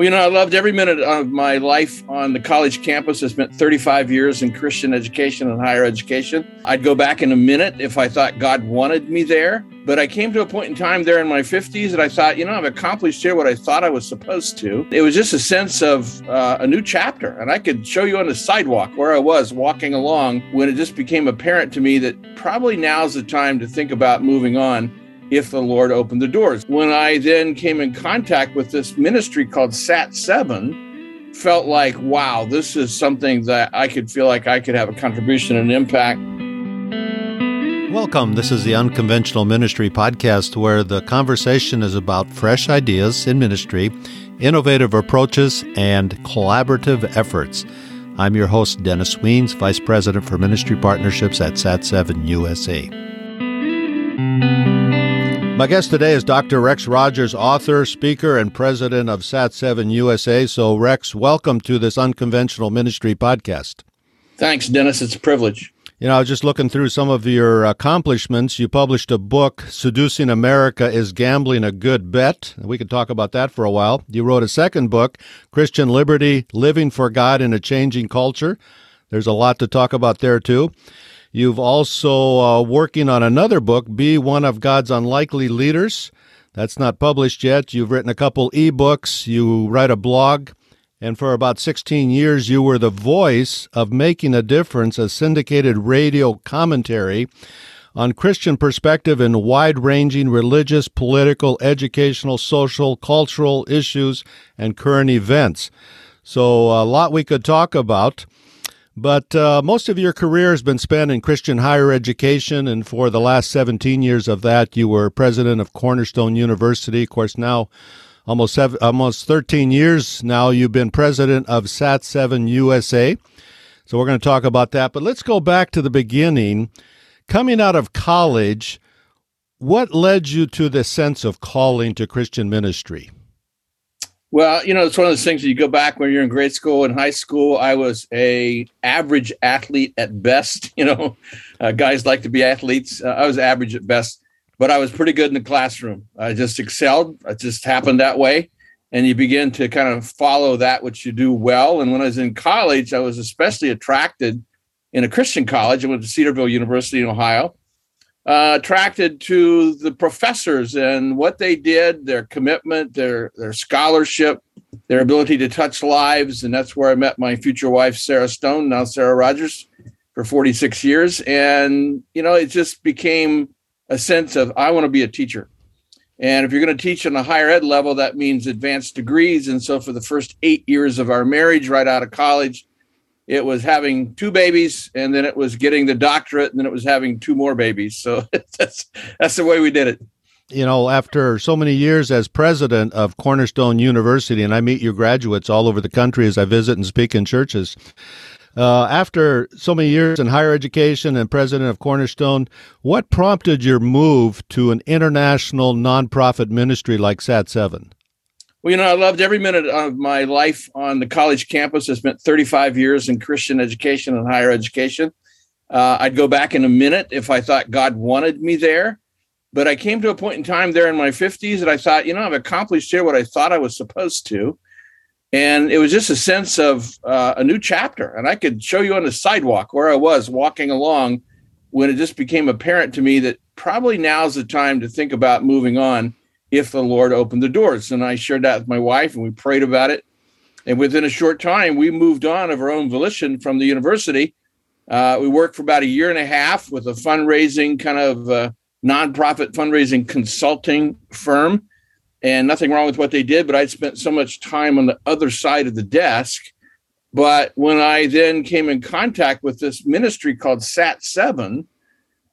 Well, you know, I loved every minute of my life on the college campus. I spent 35 years in Christian education and higher education. I'd go back in a minute if I thought God wanted me there. But I came to a point in time there in my 50s that I thought, you know, I've accomplished here what I thought I was supposed to. It was just a sense of uh, a new chapter. And I could show you on the sidewalk where I was walking along when it just became apparent to me that probably now's the time to think about moving on if the Lord opened the doors. When I then came in contact with this ministry called Sat 7, felt like, wow, this is something that I could feel like I could have a contribution and impact. Welcome. This is the Unconventional Ministry podcast where the conversation is about fresh ideas in ministry, innovative approaches, and collaborative efforts. I'm your host, Dennis Wiens, Vice President for Ministry Partnerships at SAT7 USA. My guest today is Dr. Rex Rogers, author, speaker, and president of SAT7 USA. So, Rex, welcome to this Unconventional Ministry podcast. Thanks, Dennis. It's a privilege. You know, I was just looking through some of your accomplishments. You published a book, Seducing America Is Gambling a Good Bet? We could talk about that for a while. You wrote a second book, Christian Liberty Living for God in a Changing Culture. There's a lot to talk about there, too. You've also uh, working on another book, Be One of God's Unlikely Leaders. That's not published yet. You've written a couple ebooks. You write a blog. And for about 16 years, you were the voice of Making a Difference, a syndicated radio commentary on Christian perspective in wide ranging religious, political, educational, social, cultural issues and current events. So, a lot we could talk about. But uh, most of your career has been spent in Christian higher education, and for the last 17 years of that, you were president of Cornerstone University. Of course, now almost seven, almost 13 years now, you've been president of SAT7 USA. So we're going to talk about that. But let's go back to the beginning. Coming out of college, what led you to the sense of calling to Christian ministry? Well, you know, it's one of those things you go back when you're in grade school and high school. I was a average athlete at best. You know, uh, guys like to be athletes. Uh, I was average at best, but I was pretty good in the classroom. I just excelled. It just happened that way, and you begin to kind of follow that which you do well. And when I was in college, I was especially attracted in a Christian college. I went to Cedarville University in Ohio uh, attracted to the professors and what they did, their commitment, their their scholarship, their ability to touch lives, and that's where I met my future wife, Sarah Stone, now Sarah Rogers, for 46 years. And you know, it just became a sense of I want to be a teacher. And if you're going to teach on a higher ed level, that means advanced degrees. And so, for the first eight years of our marriage, right out of college, it was having two babies and then it was getting the doctorate and then it was having two more babies so that's that's the way we did it you know after so many years as president of cornerstone university and i meet your graduates all over the country as i visit and speak in churches uh, after so many years in higher education and president of Cornerstone, what prompted your move to an international nonprofit ministry like SAT 7? Well, you know, I loved every minute of my life on the college campus. I spent 35 years in Christian education and higher education. Uh, I'd go back in a minute if I thought God wanted me there. But I came to a point in time there in my 50s that I thought, you know, I've accomplished here what I thought I was supposed to. And it was just a sense of uh, a new chapter. And I could show you on the sidewalk where I was walking along when it just became apparent to me that probably now's the time to think about moving on if the Lord opened the doors. And I shared that with my wife and we prayed about it. And within a short time, we moved on of our own volition from the university. Uh, we worked for about a year and a half with a fundraising kind of uh, nonprofit fundraising consulting firm. And nothing wrong with what they did, but I'd spent so much time on the other side of the desk. But when I then came in contact with this ministry called SAT 7,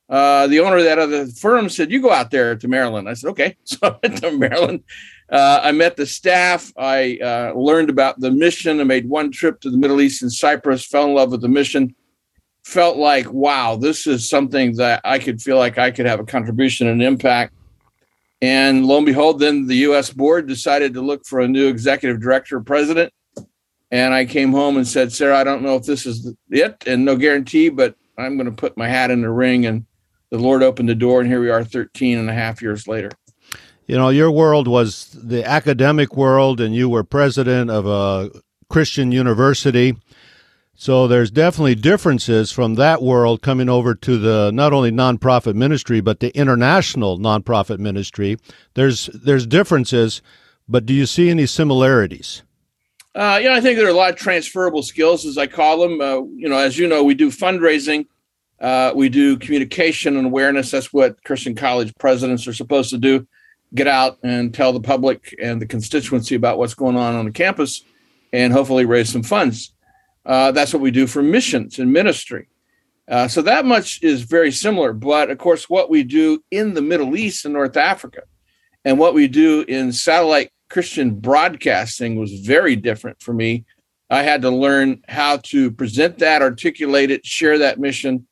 uh, the owner of that other firm said, "You go out there to Maryland." I said, "Okay." So I went to Maryland. Uh, I met the staff. I uh, learned about the mission. I made one trip to the Middle East and Cyprus. Fell in love with the mission. Felt like, wow, this is something that I could feel like I could have a contribution and impact. And lo and behold, then the U.S. board decided to look for a new executive director, president. And I came home and said, Sarah, I don't know if this is it, and no guarantee, but I'm going to put my hat in the ring and the Lord opened the door, and here we are 13 and a half years later. You know, your world was the academic world, and you were president of a Christian university. So there's definitely differences from that world coming over to the not only nonprofit ministry but the international nonprofit ministry. There's there's differences, but do you see any similarities? Uh, you know, I think there are a lot of transferable skills, as I call them. Uh, you know, as you know, we do fundraising, uh, we do communication and awareness. That's what Christian college presidents are supposed to do: get out and tell the public and the constituency about what's going on on the campus, and hopefully raise some funds. Uh, that's what we do for missions and ministry. Uh, so that much is very similar. But of course, what we do in the Middle East and North Africa and what we do in satellite Christian broadcasting was very different for me. I had to learn how to present that, articulate it, share that mission,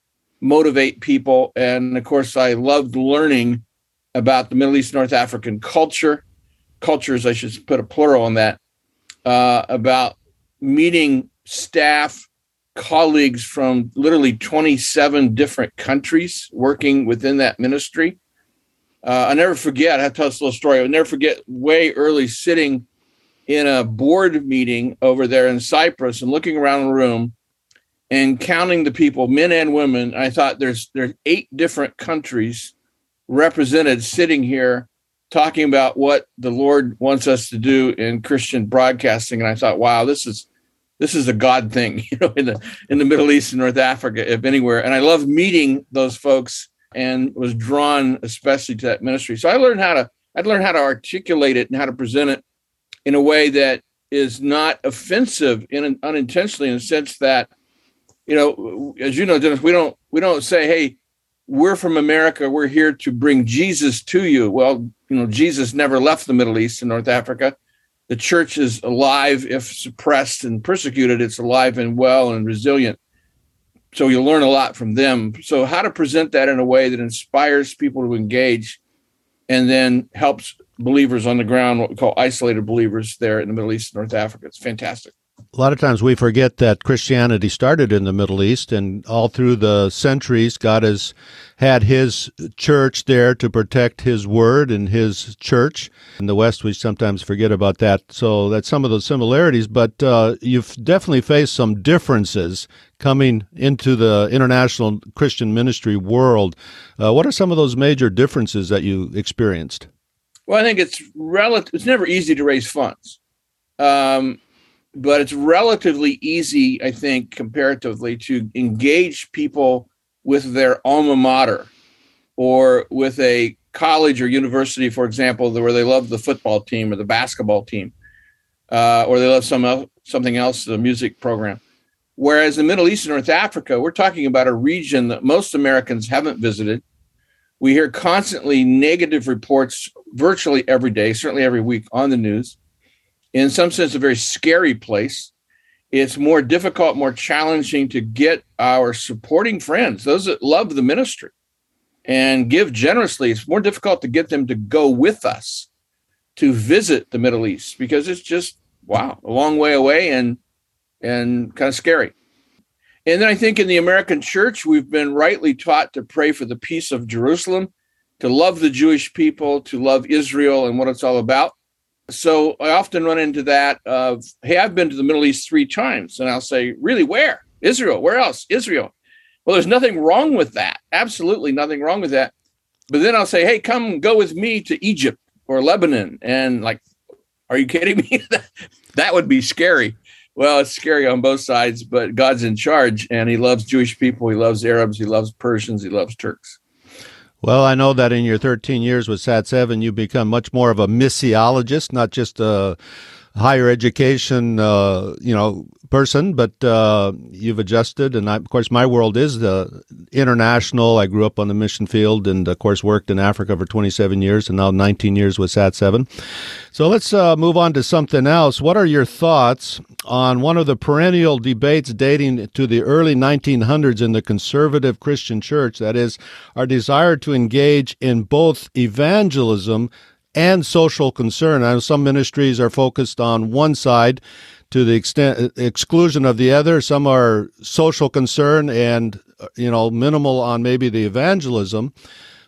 motivate people. And of course, I loved learning about the Middle East, North African culture, cultures, I should put a plural on that, uh, about meeting staff, colleagues from literally 27 different countries working within that ministry. Uh, I never forget, I tell this little story. I never forget way early sitting in a board meeting over there in Cyprus and looking around the room and counting the people, men and women. I thought there's there's eight different countries represented sitting here talking about what the Lord wants us to do in Christian broadcasting. And I thought, wow, this is this is a God thing, you know, in the in the Middle East and North Africa, if anywhere. And I love meeting those folks and was drawn especially to that ministry. So I learned how to I'd learned how to articulate it and how to present it in a way that is not offensive in an, unintentionally in the sense that, you know, as you know, Dennis, we don't we don't say, hey, we're from America, we're here to bring Jesus to you. Well, you know, Jesus never left the Middle East and North Africa. The church is alive if suppressed and persecuted. It's alive and well and resilient. So you learn a lot from them. So how to present that in a way that inspires people to engage and then helps believers on the ground what we call isolated believers there in the middle east and north africa. It's fantastic a lot of times we forget that Christianity started in the Middle East, and all through the centuries, God has had His church there to protect His word and His church. In the West, we sometimes forget about that. So that's some of those similarities, but uh, you've definitely faced some differences coming into the international Christian ministry world. Uh, what are some of those major differences that you experienced? Well, I think it's relative. It's never easy to raise funds. Um, but it's relatively easy, I think, comparatively, to engage people with their alma mater or with a college or university, for example, where they love the football team or the basketball team, uh, or they love some something else, the music program. Whereas in Middle East and North Africa, we're talking about a region that most Americans haven't visited. We hear constantly negative reports virtually every day, certainly every week on the news in some sense, a very scary place. It's more difficult, more challenging to get our supporting friends, those that love the ministry and give generously. It's more difficult to get them to go with us to visit the Middle East because it's just, wow, a long way away and and kind of scary. And then I think in the American church, we've been rightly taught to pray for the peace of Jerusalem, to love the Jewish people, to love Israel and what it's all about. So I often run into that of, hey, I've been to the Middle East three times. And I'll say, really, where? Israel. Where else? Israel. Well, there's nothing wrong with that. Absolutely nothing wrong with that. But then I'll say, hey, come go with me to Egypt or Lebanon. And like, are you kidding me? that would be scary. Well, it's scary on both sides, but God's in charge and he loves Jewish people. He loves Arabs. He loves Persians. He loves Turks. Well, I know that in your 13 years with SAT 7, you've become much more of a missiologist, not just a higher education, uh, you know, person, but uh, you've adjusted. And I, of course, my world is the international. I grew up on the mission field and, of course, worked in Africa for 27 years and now 19 years with SAT 7. So let's uh, move on to something else. What are your thoughts on one of the perennial debates dating to the early 1900s in the conservative Christian church? That is, our desire to engage in both evangelism and social concern. I know some ministries are focused on one side to the extent exclusion of the other. Some are social concern and uh, you know minimal on maybe the evangelism.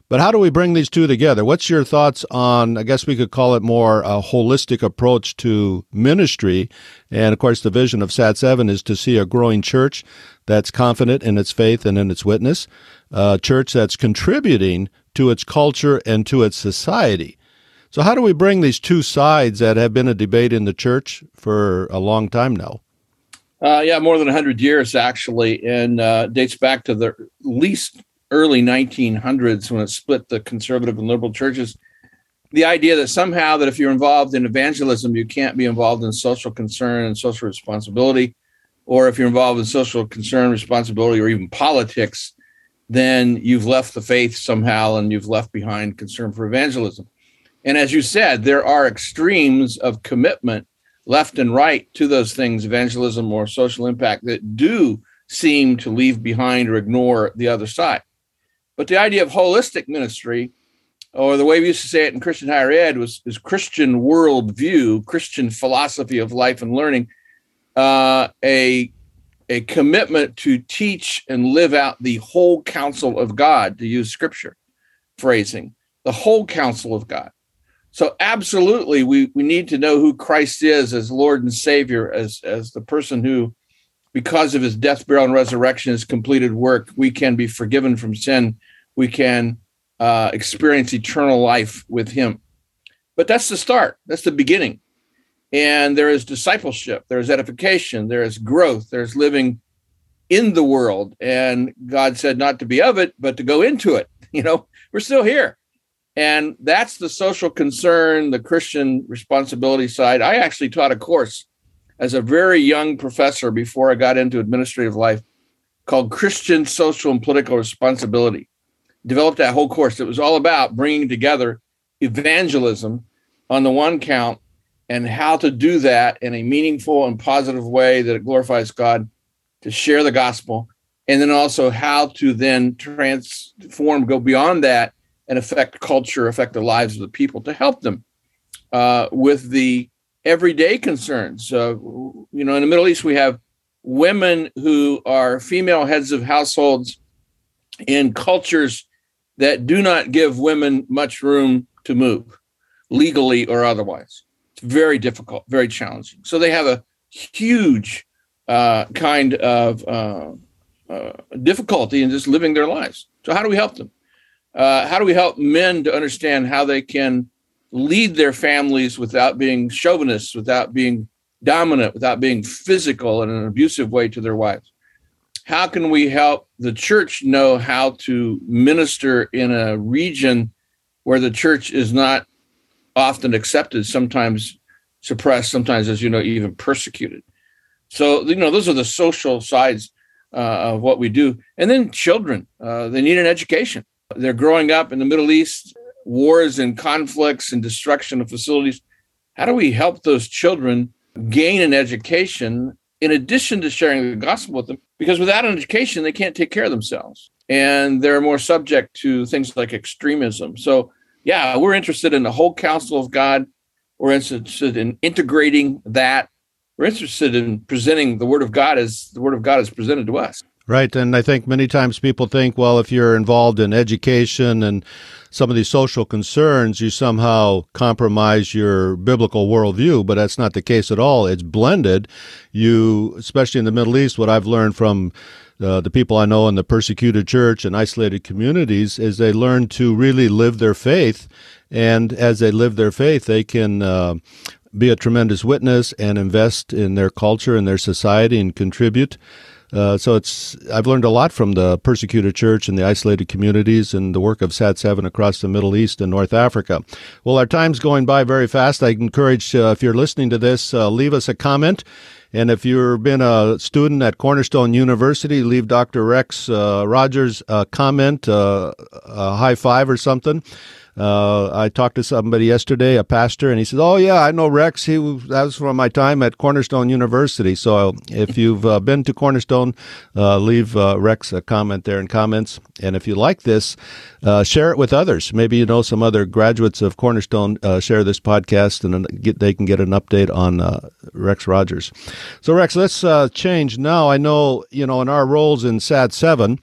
But how do we bring these two together? What's your thoughts on, I guess we could call it more a holistic approach to ministry? And of course, the vision of SAT 7 is to see a growing church that's confident in its faith and in its witness, a church that's contributing to its culture and to its society. So, how do we bring these two sides that have been a debate in the church for a long time now? Uh, yeah, more than 100 years actually, and uh, dates back to the least early 1900s when it split the conservative and liberal churches the idea that somehow that if you're involved in evangelism you can't be involved in social concern and social responsibility. Or if you're involved in social concern responsibility or even politics then you've left the faith somehow and you've left behind concern for evangelism. And as you said there are extremes of commitment left and right to those things evangelism or social impact that do seem to leave behind or ignore the other side but the idea of holistic ministry, or the way we used to say it in Christian higher ed, was is Christian worldview, Christian philosophy of life and learning, uh, a a commitment to teach and live out the whole counsel of God, to use scripture phrasing, the whole counsel of God. So absolutely, we we need to know who Christ is as Lord and Savior, as as the person who, because of his death, burial, and resurrection, his completed work, we can be forgiven from sin we can uh, experience eternal life with Him. But that's the start, that's the beginning. And there is discipleship, there's edification, there is growth, there's living in the world. And God said not to be of it, but to go into it. You know, we're still here. And that's the social concern, the Christian responsibility side. I actually taught a course as a very young professor before I got into administrative life called Christian Social and Political Responsibility developed that whole course. It was all about bringing together evangelism on the one count and how to do that in a meaningful and positive way that it glorifies God to share the gospel and then also how to then transform go beyond that and affect culture affect the lives of the people to help them uh, with the everyday concerns uh, you know in the middle east we have women who are female heads of households in cultures that do not give women much room to move legally or otherwise. It's very difficult, very challenging. So they have a huge uh, kind of uh, uh, difficulty in just living their lives. So, how do we help them? Uh, how do we help men to understand how they can lead their families without being chauvinists, without being dominant, without being physical in an abusive way to their wives? how can we help the church know how to minister in a region where the church is not often accepted, sometimes suppressed, sometimes, as you know, even persecuted? So, you know, those are the social sides uh, of what we do. And then children, uh, they need an education. They're growing up in the Middle East, wars and conflicts and destruction of facilities. How do we help those children gain an education in addition to sharing the gospel with them, because without an education, they can't take care of themselves. And they're more subject to things like extremism. So, yeah, we're interested in the whole counsel of God. We're interested in integrating that. We're interested in presenting the Word of God as the Word of God is presented to us. Right. And I think many times people think, well, if you're involved in education and some of these social concerns, you somehow compromise your biblical worldview, but that's not the case at all. It's blended. You, especially in the Middle East, what I've learned from uh, the people I know in the persecuted church and isolated communities is they learn to really live their faith. And as they live their faith, they can uh, be a tremendous witness and invest in their culture and their society and contribute. Uh, so it's I've learned a lot from the persecuted church and the isolated communities and the work of Sat Seven across the Middle East and North Africa. Well, our time's going by very fast. I encourage uh, if you're listening to this, uh, leave us a comment. And if you've been a student at Cornerstone University, leave Dr. Rex uh, Rogers a comment, uh, a high five or something. Uh, I talked to somebody yesterday, a pastor, and he said, "Oh yeah, I know Rex. He that was from my time at Cornerstone University. So if you've uh, been to Cornerstone, uh, leave uh, Rex a comment there in comments. And if you like this, uh, share it with others. Maybe you know some other graduates of Cornerstone. Uh, share this podcast, and get, they can get an update on Rex Rogers. So Rex, let's change now. I know you know in our roles in SAT seven."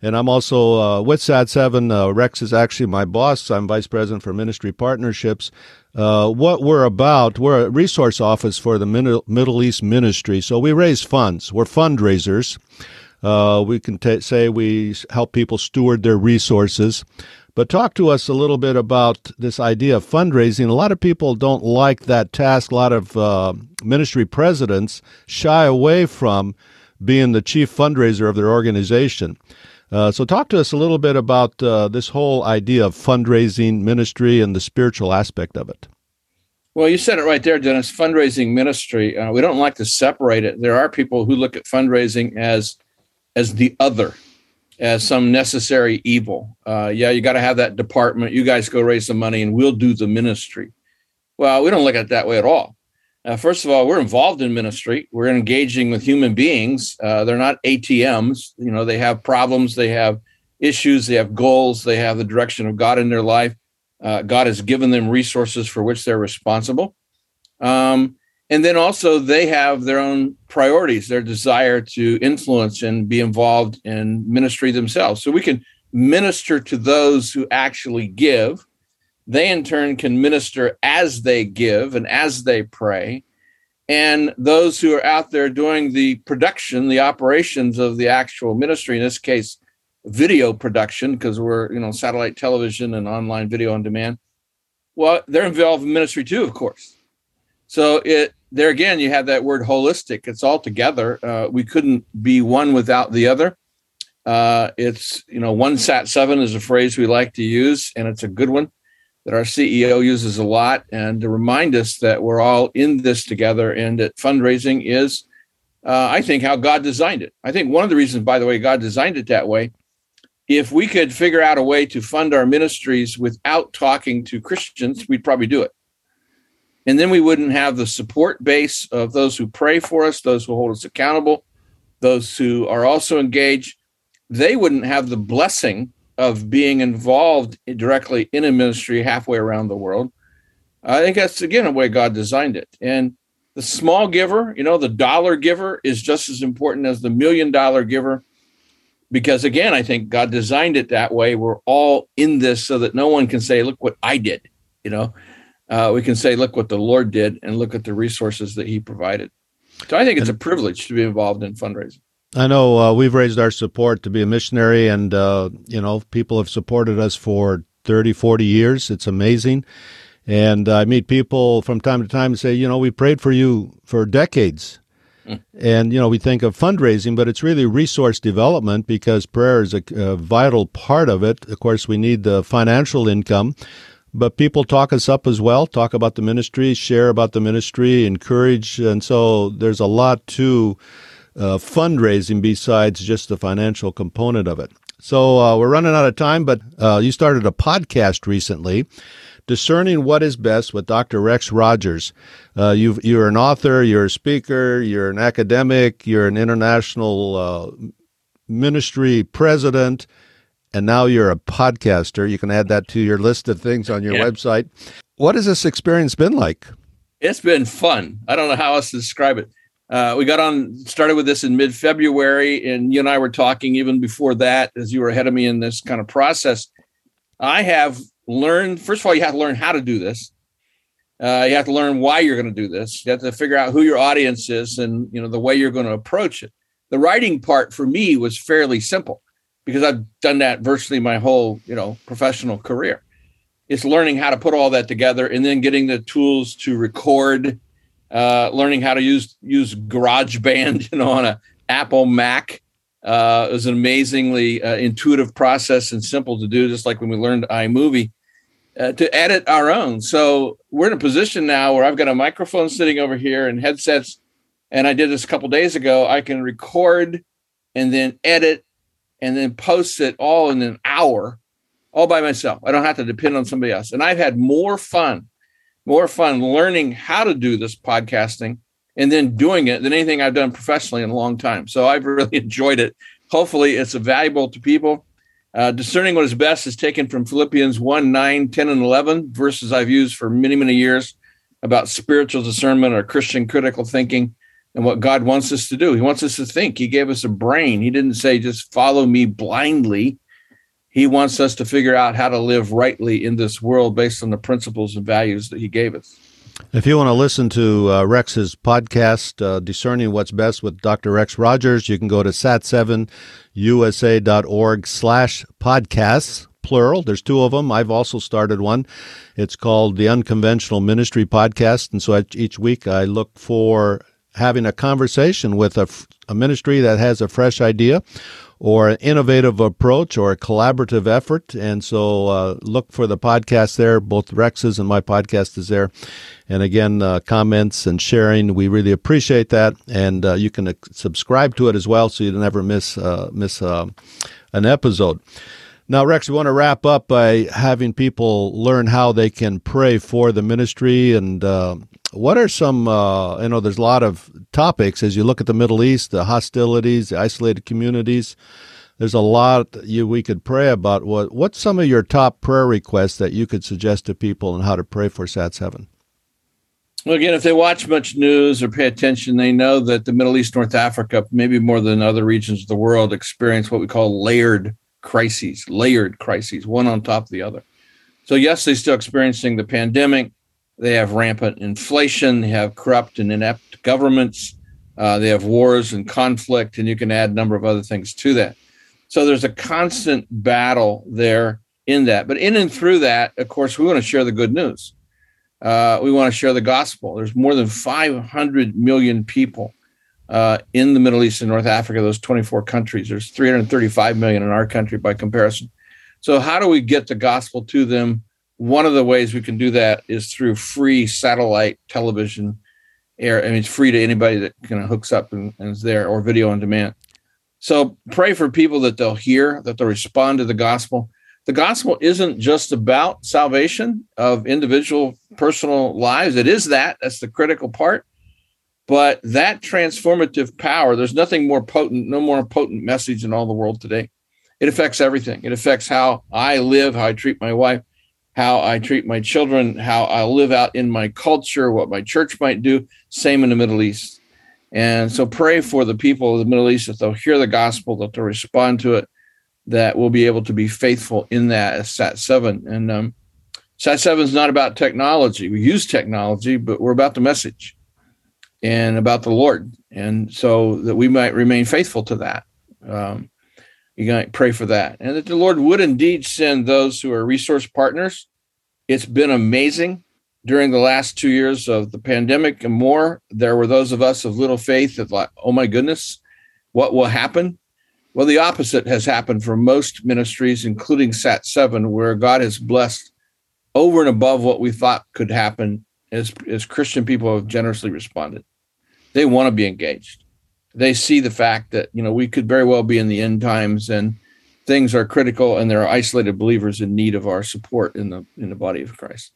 And I'm also uh, with SAT7. Uh, Rex is actually my boss. I'm vice president for ministry partnerships. Uh, what we're about, we're a resource office for the Middle, East ministry. So we raise funds. We're fundraisers. Uh, we can t- say we help people steward their resources. But talk to us a little bit about this idea of fundraising. A lot of people don't like that task. A lot of uh, ministry presidents shy away from being the chief fundraiser of their organization. Uh, so, talk to us a little bit about uh, this whole idea of fundraising ministry and the spiritual aspect of it. Well, you said it right there, Dennis. Fundraising ministry. Uh, we don't like to separate it. There are people who look at fundraising as as the other, as some necessary evil. Uh, yeah, you got to have that department. You guys go raise the money, and we'll do the ministry. Well, we don't look at it that way at all. Uh, first of all, we're involved in ministry. We're engaging with human beings. Uh, they're not ATMs. You know, they have problems, they have issues, they have goals, they have the direction of God in their life. Uh, God has given them resources for which they're responsible. Um, and then also, they have their own priorities, their desire to influence and be involved in ministry themselves. So we can minister to those who actually give they in turn can minister as they give and as they pray. And those who are out there doing the production, the operations of the actual ministry, in this case, video production, because we're, you know, satellite television and online video on demand. Well, they're involved in ministry too, of course. So it there again, you have that word holistic. It's all together. Uh, we couldn't be one without the other. Uh, it's you know one sat seven is a phrase we like to use, and it's a good one that our CEO uses a lot, and to remind us that we're all in this together and that fundraising is, uh, I think, how God designed it. I think one of the reasons, by the way, God designed it that way. If we could figure out a way to fund our ministries without talking to Christians, we'd probably do it. And then we wouldn't have the support base of those who pray for us, those who hold us accountable, those who are also engaged. They wouldn't have the blessing of being involved directly in a ministry halfway around the world. I think that's again a way God designed it. And the small giver, you know, the dollar giver is just as important as the million dollar giver. Because again, I think God designed it that way. We're all in this so that no one can say, look what I did. You know, uh, we can say, look what the Lord did and look at the resources that he provided. So I think it's a privilege to be involved in fundraising. I know uh, we've raised our support to be a missionary, and, uh, you know, people have supported us for 30, 40 years. It's amazing. And I meet people from time to time and say, you know, we prayed for you for decades. Hmm. And, you know, we think of fundraising, but it's really resource development because prayer is a, a vital part of it. Of course, we need the financial income, but people talk us up as well, talk about the ministry, share about the ministry, encourage. And so there's a lot to uh, fundraising besides just the financial component of it. So uh, we're running out of time, but uh, you started a podcast recently, Discerning What Is Best with Dr. Rex Rogers. Uh, you are an author, you're a speaker, you're an academic, you're an international uh, ministry president, and now you're a podcaster. You can add that to your list of things on your yeah. website. What has this experience been like? It's been fun. I don't know how else to describe it. Uh, we got on started with this in mid February, and you and I were talking even before that, as you were ahead of me in this kind of process. I have learned. First of all, you have to learn how to do this. Uh, you have to learn why you're going to do this. You have to figure out who your audience is, and you know the way you're going to approach it. The writing part for me was fairly simple because I've done that virtually my whole you know professional career. It's learning how to put all that together and then getting the tools to record uh, learning how to use use GarageBand, you know, on a Apple Mac. Uh, it was an amazingly uh, intuitive process and simple to do, just like when we learned iMovie. Uh, to edit our own. So we're in a position now where I've got a microphone sitting over here and headsets, and I did this a couple days ago. I can record and then edit and then post it all in an hour, all by myself. I don't have to depend on somebody else. And I've had more fun more fun learning how to do this podcasting and then doing it than anything I've done professionally in a long time. So I've really enjoyed it. Hopefully, it's valuable to people. Uh, discerning what is best is taken from Philippians 1 9, 10, and 11, verses I've used for many, many years about spiritual discernment or Christian critical thinking. and what God wants us to do. He wants us to think. He gave us a brain. He didn't say just follow me blindly. He wants us to figure out how to live rightly in this world based on the principles and values that he gave us. If you want to listen to uh, Rex's podcast, uh, Discerning What's Best with Dr. Rex Rogers, you can go to sat7usa.org slash podcasts, plural. There's two of them. I've also started one. It's called the Unconventional Ministry Podcast. And so each week I look for having a conversation with a, a ministry that has a fresh idea or an innovative approach or a collaborative effort. And so uh, look for the podcast there. Both Rex's and my podcast is there. And again, uh, comments and sharing, we really appreciate that. And uh, you can uh, subscribe to it as well so you never miss, uh, miss uh, an episode. Now, Rex, we want to wrap up by having people learn how they can pray for the ministry. And uh, what are some, uh, you know, there's a lot of topics as you look at the Middle East, the hostilities, the isolated communities. There's a lot you we could pray about. What What's some of your top prayer requests that you could suggest to people and how to pray for SAT 7? Well, again, if they watch much news or pay attention, they know that the Middle East, North Africa, maybe more than other regions of the world, experience what we call layered crises, layered crises, one on top of the other. So, yes, they're still experiencing the pandemic. They have rampant inflation. They have corrupt and inept governments. Uh, they have wars and conflict, and you can add a number of other things to that. So, there's a constant battle there in that. But in and through that, of course, we want to share the good news. Uh, we want to share the gospel. There's more than 500 million people uh, in the Middle East and North Africa, those 24 countries. There's 335 million in our country by comparison. So, how do we get the gospel to them? One of the ways we can do that is through free satellite television air. I mean, it's free to anybody that kind of hooks up and, and is there or video on demand. So, pray for people that they'll hear, that they'll respond to the gospel. The gospel isn't just about salvation of individual personal lives. It is that. That's the critical part but that transformative power, there's nothing more potent, no more potent message in all the world today. It affects everything. It affects how I live, how I treat my wife, how I treat my children, how I live out in my culture, what my church might do. Same in the Middle East. And so pray for the people of the Middle East that they'll hear the gospel, that they'll respond to it, that we'll be able to be faithful in that as SAT 7. And um, SAT 7 is not about technology. We use technology, but we're about the message and about the Lord, and so that we might remain faithful to that. Um, you can pray for that, and that the Lord would indeed send those who are resource partners. It's been amazing during the last two years of the pandemic and more. There were those of us of little faith that like, oh my goodness, what will happen? Well, the opposite has happened for most ministries, including SAT 7, where God has blessed over and above what we thought could happen as, as Christian people have generously responded. They want to be engaged. They see the fact that, you know, we could very well be in the end times and things are critical and there are isolated believers in need of our support in the in the body of Christ.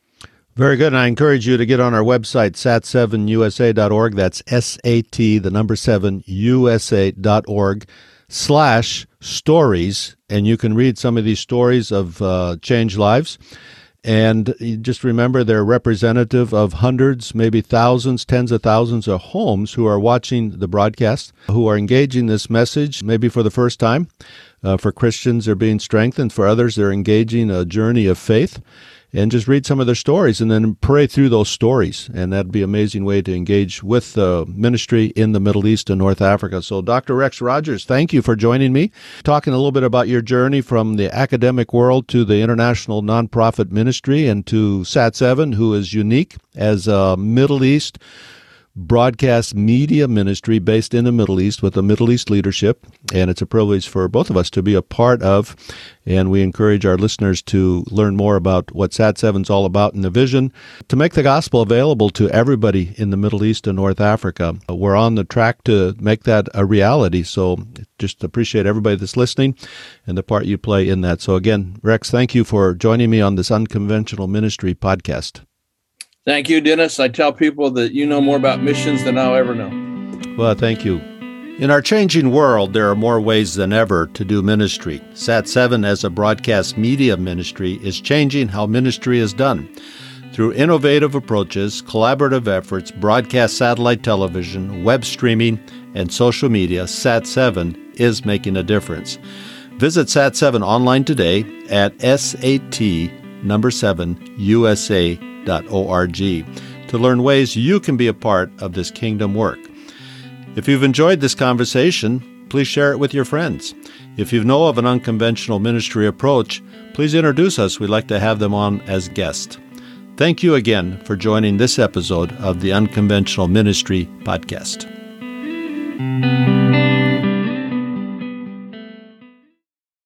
Very good. And I encourage you to get on our website, sat7usa.org. That's S A T, the number seven, USA.org slash stories. And you can read some of these stories of uh, changed lives. And just remember, they're representative of hundreds, maybe thousands, tens of thousands of homes who are watching the broadcast, who are engaging this message, maybe for the first time. Uh, for Christians, they're being strengthened. For others, they're engaging a journey of faith and just read some of their stories and then pray through those stories. And that'd be an amazing way to engage with the ministry in the Middle East and North Africa. So, Dr. Rex Rogers, thank you for joining me, talking a little bit about your journey from the academic world to the international nonprofit ministry and to SAT 7, who is unique as a Middle East broadcast media ministry based in the Middle East with the Middle East leadership. And it's a privilege for both of us to be a part of. And we encourage our listeners to learn more about what SAT 7 is all about and the vision to make the gospel available to everybody in the Middle East and North Africa. We're on the track to make that a reality. So just appreciate everybody that's listening and the part you play in that. So again, Rex, thank you for joining me on this unconventional ministry podcast. Thank you, Dennis. I tell people that you know more about missions than I'll ever know. Well, thank you. In our changing world, there are more ways than ever to do ministry. SAT 7 as a broadcast media ministry is changing how ministry is done. Through innovative approaches, collaborative efforts, broadcast satellite television, web streaming, and social media, Sat7 is making a difference. Visit Sat7 online today at SAT number 7 USA.org to learn ways you can be a part of this kingdom work. If you've enjoyed this conversation, please share it with your friends. If you know of an unconventional ministry approach, please introduce us. We'd like to have them on as guests. Thank you again for joining this episode of the Unconventional Ministry Podcast.